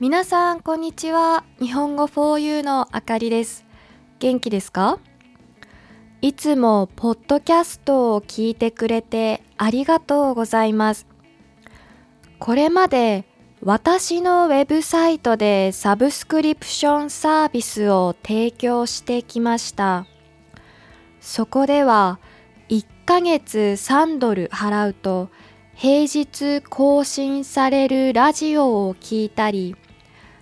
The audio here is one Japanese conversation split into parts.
皆さんこんにちは。日本語 4U のあかりです。元気ですか？いつもポッドキャストを聞いてくれてありがとうございます。これまで私のウェブサイトでサブスクリプションサービスを提供してきました。そこでは1ヶ月3ドル払うと平日更新されるラジオを聞いたり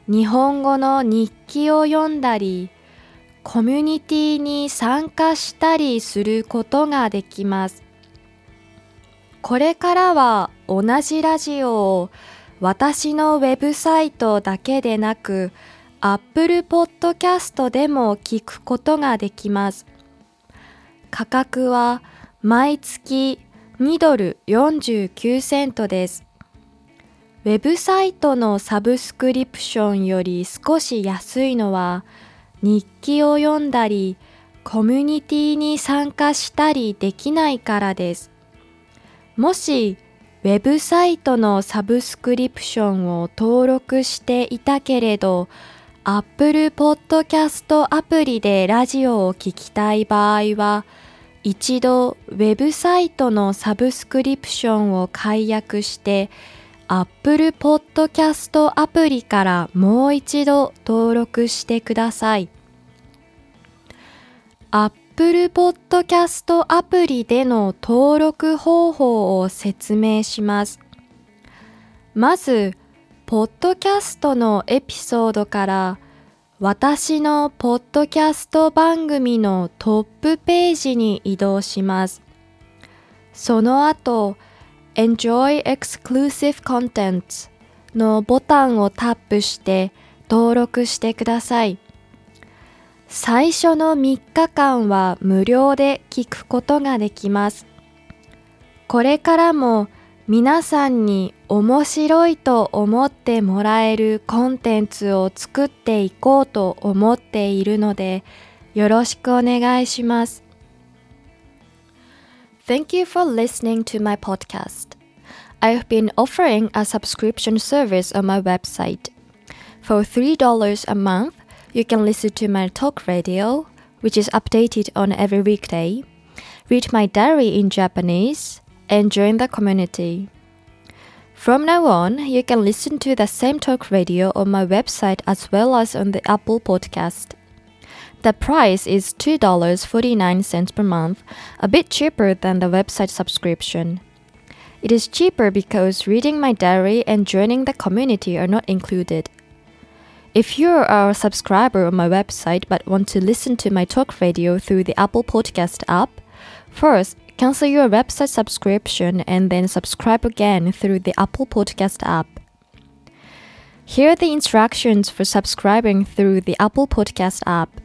日本語の日記を読んだりコミュニティに参加したりすることができますこれからは同じラジオを私のウェブサイトだけでなく Apple Podcast でも聞くことができます価格は毎月2ドル49セントです。ウェブサイトのサブスクリプションより少し安いのは日記を読んだりコミュニティに参加したりできないからです。もしウェブサイトのサブスクリプションを登録していたけれど Apple Podcast アプリでラジオを聴きたい場合は一度ウェブサイトのサブスクリプションを解約して Apple Podcast アプリからもう一度登録してください。Apple Podcast アプリでの登録方法を説明します。まず、ポッドキャストのエピソードから私のポッドキャスト番組のトップページに移動します。その後、Enjoy Exclusive Contents のボタンをタップして登録してください。最初の3日間は無料で聞くことができます。これからも皆さんに面白いと思ってもらえるコンテンツを作っていこうと思っているのでよろしくお願いします。Thank you for listening to my podcast. I have been offering a subscription service on my website. For $3 a month, you can listen to my talk radio, which is updated on every weekday, read my diary in Japanese, and join the community. From now on, you can listen to the same talk radio on my website as well as on the Apple Podcast. The price is $2.49 per month, a bit cheaper than the website subscription. It is cheaper because reading my diary and joining the community are not included. If you are a subscriber on my website but want to listen to my talk radio through the Apple Podcast app, first Cancel your website subscription and then subscribe again through the Apple Podcast app. Here are the instructions for subscribing through the Apple Podcast app.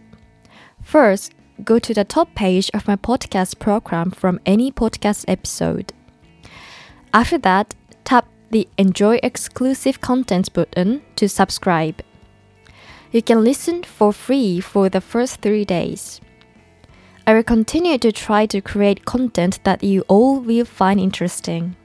First, go to the top page of my podcast program from any podcast episode. After that, tap the Enjoy Exclusive Contents button to subscribe. You can listen for free for the first three days. I will continue to try to create content that you all will find interesting.